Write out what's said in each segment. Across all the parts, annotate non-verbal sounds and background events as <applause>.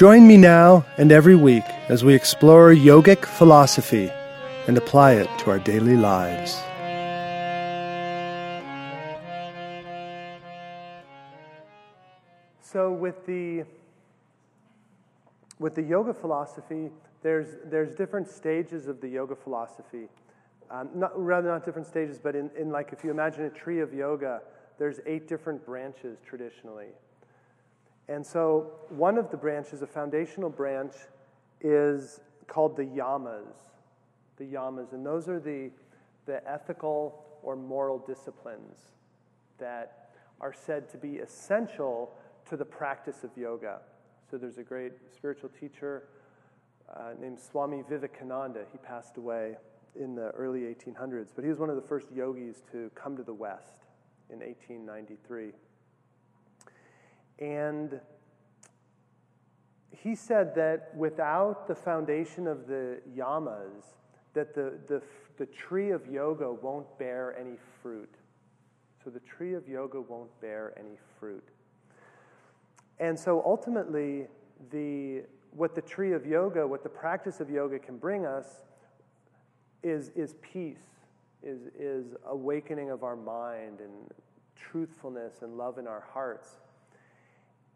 Join me now and every week as we explore yogic philosophy and apply it to our daily lives. So, with the with the yoga philosophy, there's there's different stages of the yoga philosophy. Um, not, rather, not different stages, but in, in like if you imagine a tree of yoga, there's eight different branches traditionally. And so, one of the branches, a foundational branch, is called the yamas. The yamas. And those are the, the ethical or moral disciplines that are said to be essential to the practice of yoga. So, there's a great spiritual teacher uh, named Swami Vivekananda. He passed away in the early 1800s, but he was one of the first yogis to come to the West in 1893. And he said that without the foundation of the yamas, that the, the, the tree of yoga won't bear any fruit. So the tree of yoga won't bear any fruit. And so ultimately, the, what the tree of yoga, what the practice of yoga can bring us is, is peace, is, is awakening of our mind and truthfulness and love in our hearts.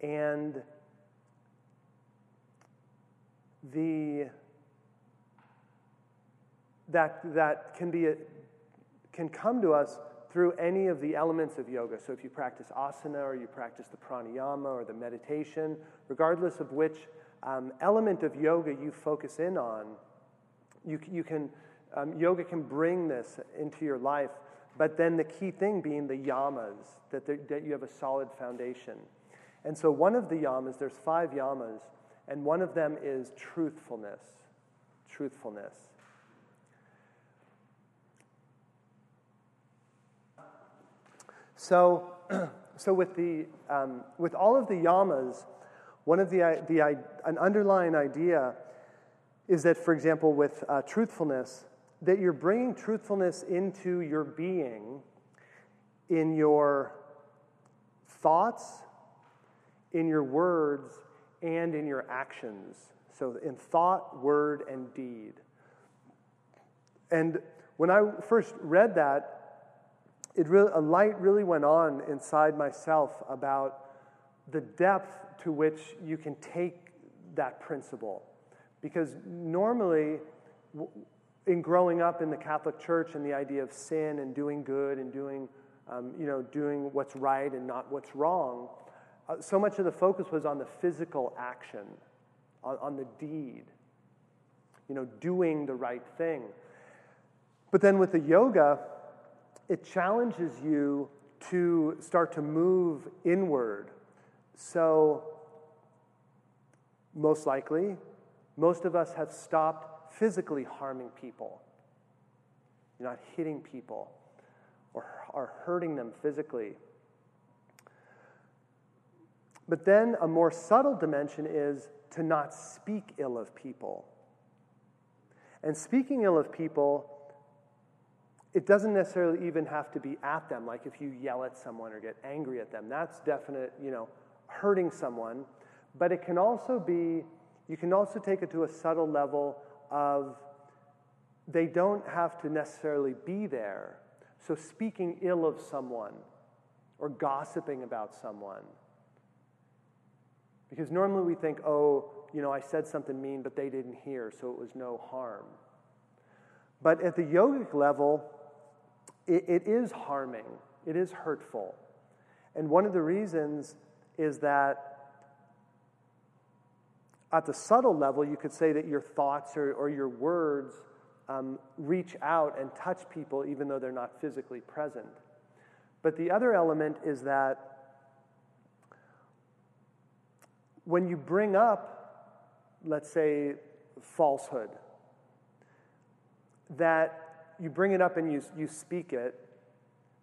And the that that can be a, can come to us through any of the elements of yoga. So if you practice asana or you practice the pranayama or the meditation, regardless of which um, element of yoga you focus in on, you, you can um, yoga can bring this into your life. But then the key thing being the yamas, that, that you have a solid foundation. And so, one of the yamas, there's five yamas, and one of them is truthfulness. Truthfulness. So, <clears throat> so with, the, um, with all of the yamas, one of the, the an underlying idea is that, for example, with uh, truthfulness, that you're bringing truthfulness into your being in your thoughts, in your words and in your actions. So, in thought, word, and deed. And when I first read that, it really, a light really went on inside myself about the depth to which you can take that principle. Because normally, in growing up in the Catholic Church and the idea of sin and doing good and doing, um, you know, doing what's right and not what's wrong, uh, so much of the focus was on the physical action, on, on the deed, you know, doing the right thing. But then with the yoga, it challenges you to start to move inward. So, most likely, most of us have stopped physically harming people. You're not hitting people or, or hurting them physically. But then a more subtle dimension is to not speak ill of people. And speaking ill of people, it doesn't necessarily even have to be at them, like if you yell at someone or get angry at them. That's definite, you know, hurting someone. But it can also be, you can also take it to a subtle level of they don't have to necessarily be there. So speaking ill of someone or gossiping about someone because normally we think, oh, you know, I said something mean, but they didn't hear, so it was no harm. But at the yogic level, it, it is harming, it is hurtful. And one of the reasons is that at the subtle level, you could say that your thoughts or, or your words um, reach out and touch people even though they're not physically present. But the other element is that when you bring up, let's say, falsehood. That you bring it up and you, you speak it.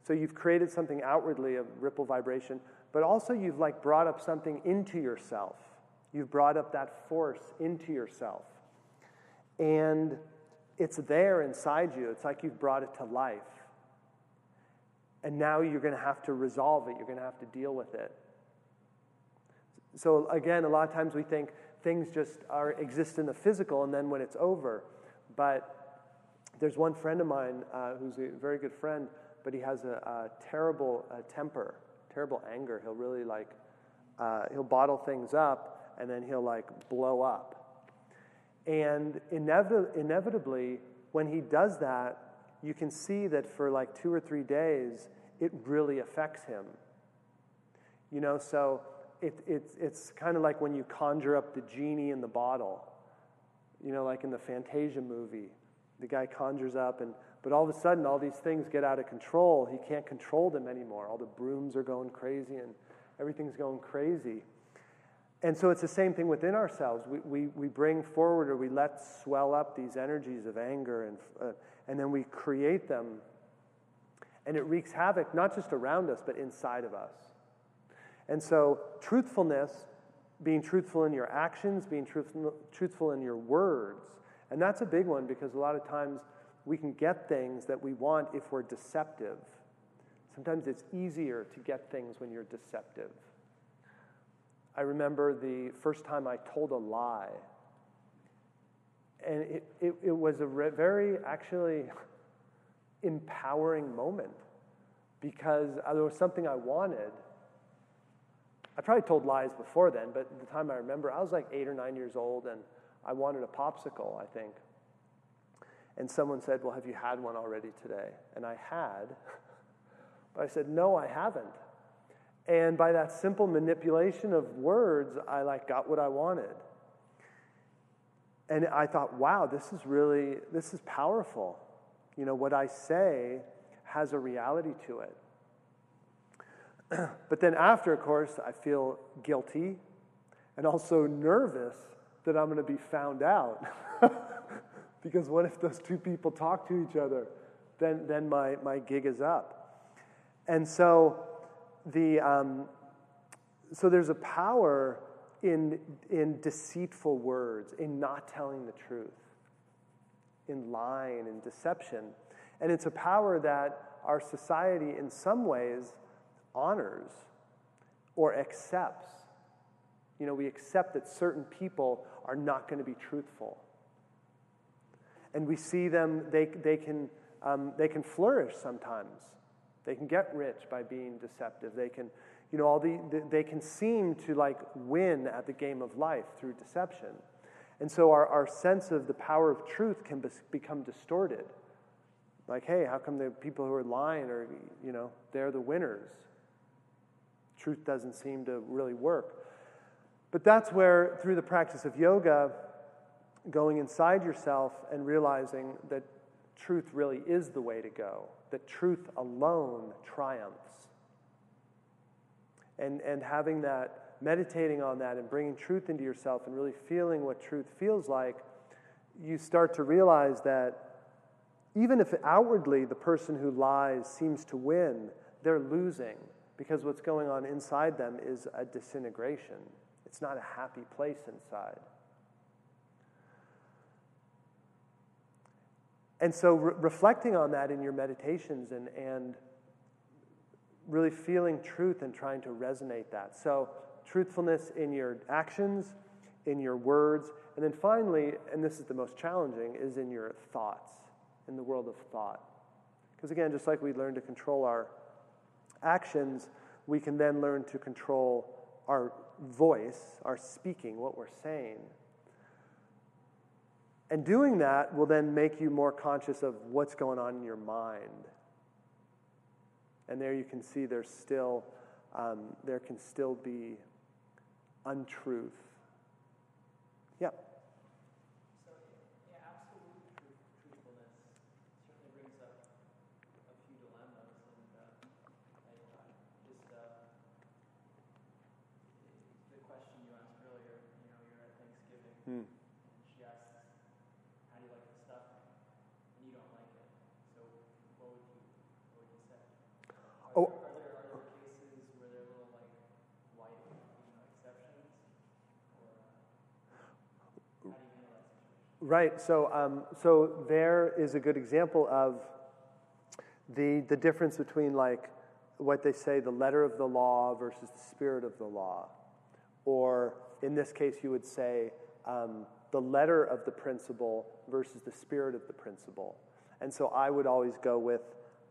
So you've created something outwardly, a ripple vibration, but also you've like brought up something into yourself. You've brought up that force into yourself. And it's there inside you. It's like you've brought it to life. And now you're going to have to resolve it. You're going to have to deal with it. So again, a lot of times we think things just are exist in the physical, and then when it's over. But there's one friend of mine uh, who's a very good friend, but he has a, a terrible uh, temper, terrible anger. He'll really like uh, he'll bottle things up, and then he'll like blow up. And inevit- inevitably, when he does that, you can see that for like two or three days, it really affects him. You know, so it, it's, it's kind of like when you conjure up the genie in the bottle, you know, like in the Fantasia movie. The guy conjures up, and, but all of a sudden, all these things get out of control. He can't control them anymore. All the brooms are going crazy, and everything's going crazy. And so it's the same thing within ourselves. We, we, we bring forward or we let swell up these energies of anger, and, uh, and then we create them. And it wreaks havoc, not just around us, but inside of us. And so, truthfulness, being truthful in your actions, being truthful, truthful in your words, and that's a big one because a lot of times we can get things that we want if we're deceptive. Sometimes it's easier to get things when you're deceptive. I remember the first time I told a lie. And it, it, it was a re- very, actually, empowering moment because uh, there was something I wanted I probably told lies before then, but the time I remember, I was like eight or nine years old and I wanted a popsicle, I think. And someone said, Well, have you had one already today? And I had. <laughs> But I said, No, I haven't. And by that simple manipulation of words, I like got what I wanted. And I thought, wow, this is really, this is powerful. You know, what I say has a reality to it. <clears throat> but then after, of course, I feel guilty and also nervous that I'm going to be found out. <laughs> because what if those two people talk to each other? Then, then my, my gig is up. And so, the, um, so there's a power in, in deceitful words, in not telling the truth, in lying and deception. And it's a power that our society, in some ways, honors or accepts. You know, we accept that certain people are not going to be truthful. And we see them, they, they, can, um, they can flourish sometimes. They can get rich by being deceptive. They can, you know, all the, they can seem to like win at the game of life through deception. And so our, our sense of the power of truth can be, become distorted. Like, hey, how come the people who are lying are, you know, they're the winners? Truth doesn't seem to really work. But that's where, through the practice of yoga, going inside yourself and realizing that truth really is the way to go, that truth alone triumphs. And, and having that, meditating on that and bringing truth into yourself and really feeling what truth feels like, you start to realize that even if outwardly the person who lies seems to win, they're losing because what's going on inside them is a disintegration. It's not a happy place inside. And so, re- reflecting on that in your meditations and, and really feeling truth and trying to resonate that. So, truthfulness in your actions, in your words, and then finally, and this is the most challenging, is in your thoughts, in the world of thought. Because again, just like we learn to control our actions, we can then learn to control our voice, our speaking, what we're saying. And doing that will then make you more conscious of what's going on in your mind. And there you can see there's still, um, there can still be untruth. Hmm. She asks, "How do you like the? And you don't like it. So what would you what would you say? Are oh. There, are, there, are there cases where there are little like white you know, exceptions, or uh, how do you handle that situation? Right. So um, so there is a good example of the the difference between like what they say the letter of the law versus the spirit of the law or in this case you would say um, the letter of the principle versus the spirit of the principle. And so, I would always go with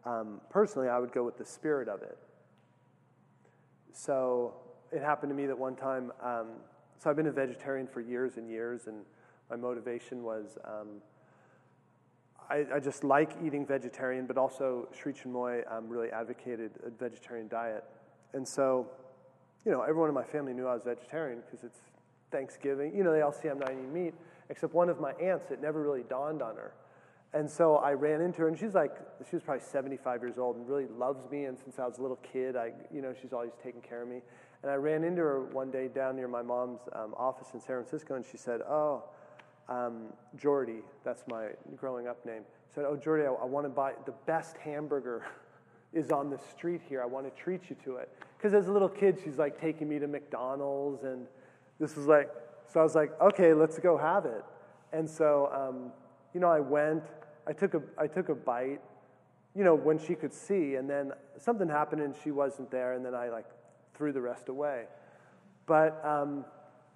um, personally, I would go with the spirit of it. So it happened to me that one time. Um, so I've been a vegetarian for years and years, and my motivation was um, I, I, just like eating vegetarian, but also Sri Chinmoy um, really advocated a vegetarian diet. And so, you know, everyone in my family knew I was vegetarian because it's Thanksgiving. You know, they all see I'm not eating meat, except one of my aunts, it never really dawned on her. And so I ran into her, and she's like, she was probably 75 years old and really loves me. And since I was a little kid, I, you know, she's always taken care of me. And I ran into her one day down near my mom's um, office in San Francisco, and she said, Oh, um, Jordy, that's my growing up name. Said, Oh, Jordy, I, I want to buy the best hamburger <laughs> is on the street here. I want to treat you to it. Because as a little kid, she's like taking me to McDonald's, and this was like, so I was like, Okay, let's go have it. And so, um, you know, I went, I took a, I took a bite, you know, when she could see, and then something happened and she wasn't there, and then I like threw the rest away. But, um,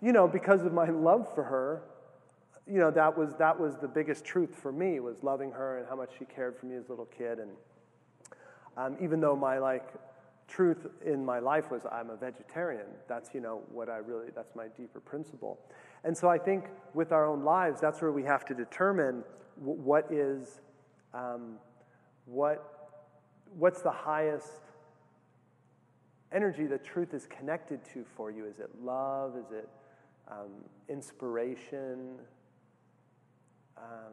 you know, because of my love for her, you know, that was, that was the biggest truth for me, was loving her and how much she cared for me as a little kid. And um, even though my, like, truth in my life was I'm a vegetarian, that's, you know, what I really, that's my deeper principle. And so I think with our own lives, that's where we have to determine what is, um, what, what's the highest energy that truth is connected to for you? Is it love? Is it um, inspiration? Um,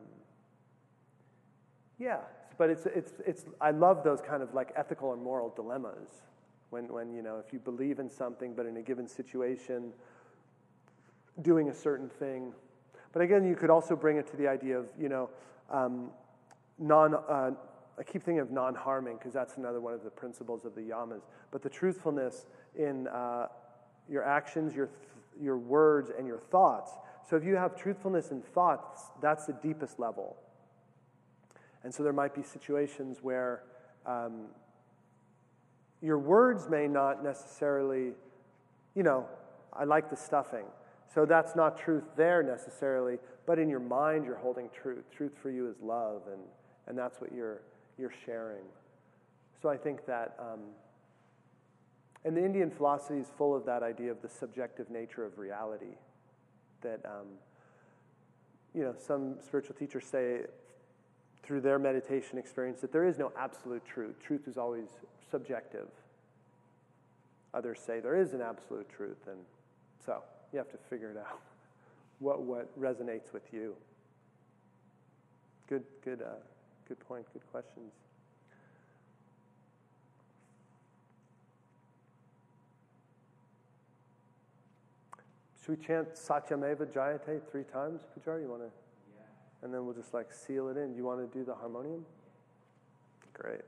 yeah, but it's, it's, it's, I love those kind of like ethical or moral dilemmas. When, when, you know, if you believe in something, but in a given situation, doing a certain thing. But again, you could also bring it to the idea of, you know, um, non, uh, I keep thinking of non harming because that's another one of the principles of the yamas. But the truthfulness in uh, your actions, your, th- your words, and your thoughts. So if you have truthfulness in thoughts, that's the deepest level. And so there might be situations where um, your words may not necessarily, you know, I like the stuffing. So that's not truth there necessarily, but in your mind you're holding truth. Truth for you is love, and, and that's what you're you're sharing. So I think that, um, and the Indian philosophy is full of that idea of the subjective nature of reality. That, um, you know, some spiritual teachers say through their meditation experience that there is no absolute truth. Truth is always subjective. Others say there is an absolute truth, and so you have to figure it out. <laughs> What, what resonates with you? Good, good. Uh, Good point, good questions. Should we chant Satyameva Jayate three times, Pujar? You want to? And then we'll just like seal it in. You want to do the harmonium? Great.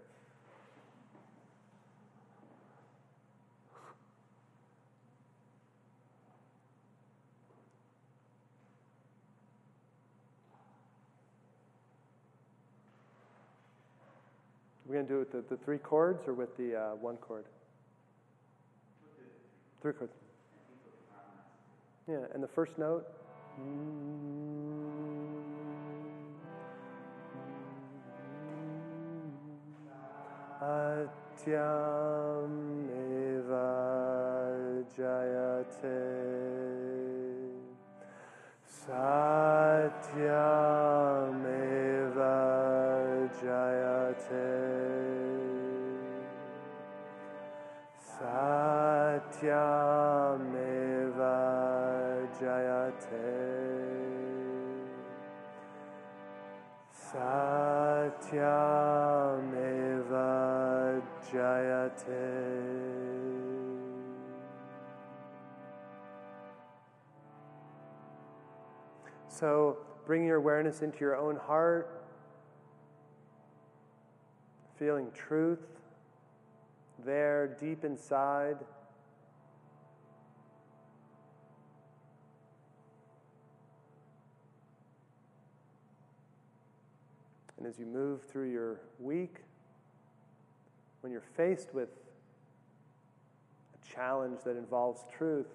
We're going to do it with the, the three chords or with the uh, one chord? Three chords. Yeah, and the first note. Atyam eva jayate Satyam eva jayate satyam eva Jayate Satyameva Jayate So bring your awareness into your own heart, feeling truth there deep inside. And as you move through your week, when you're faced with a challenge that involves truth,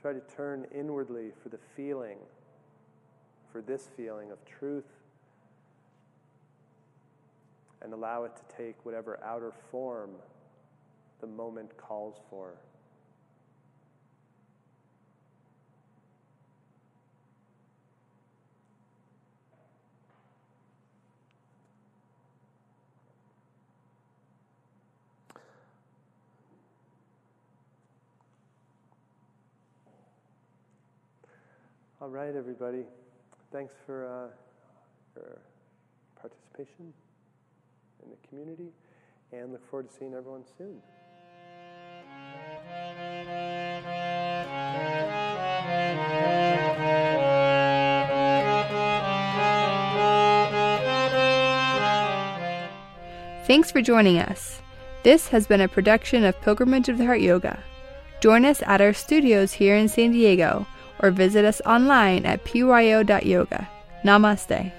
try to turn inwardly for the feeling, for this feeling of truth, and allow it to take whatever outer form the moment calls for. All right, everybody. Thanks for uh, your participation in the community and look forward to seeing everyone soon. Thanks for joining us. This has been a production of Pilgrimage of the Heart Yoga. Join us at our studios here in San Diego or visit us online at pyo.yoga. Namaste.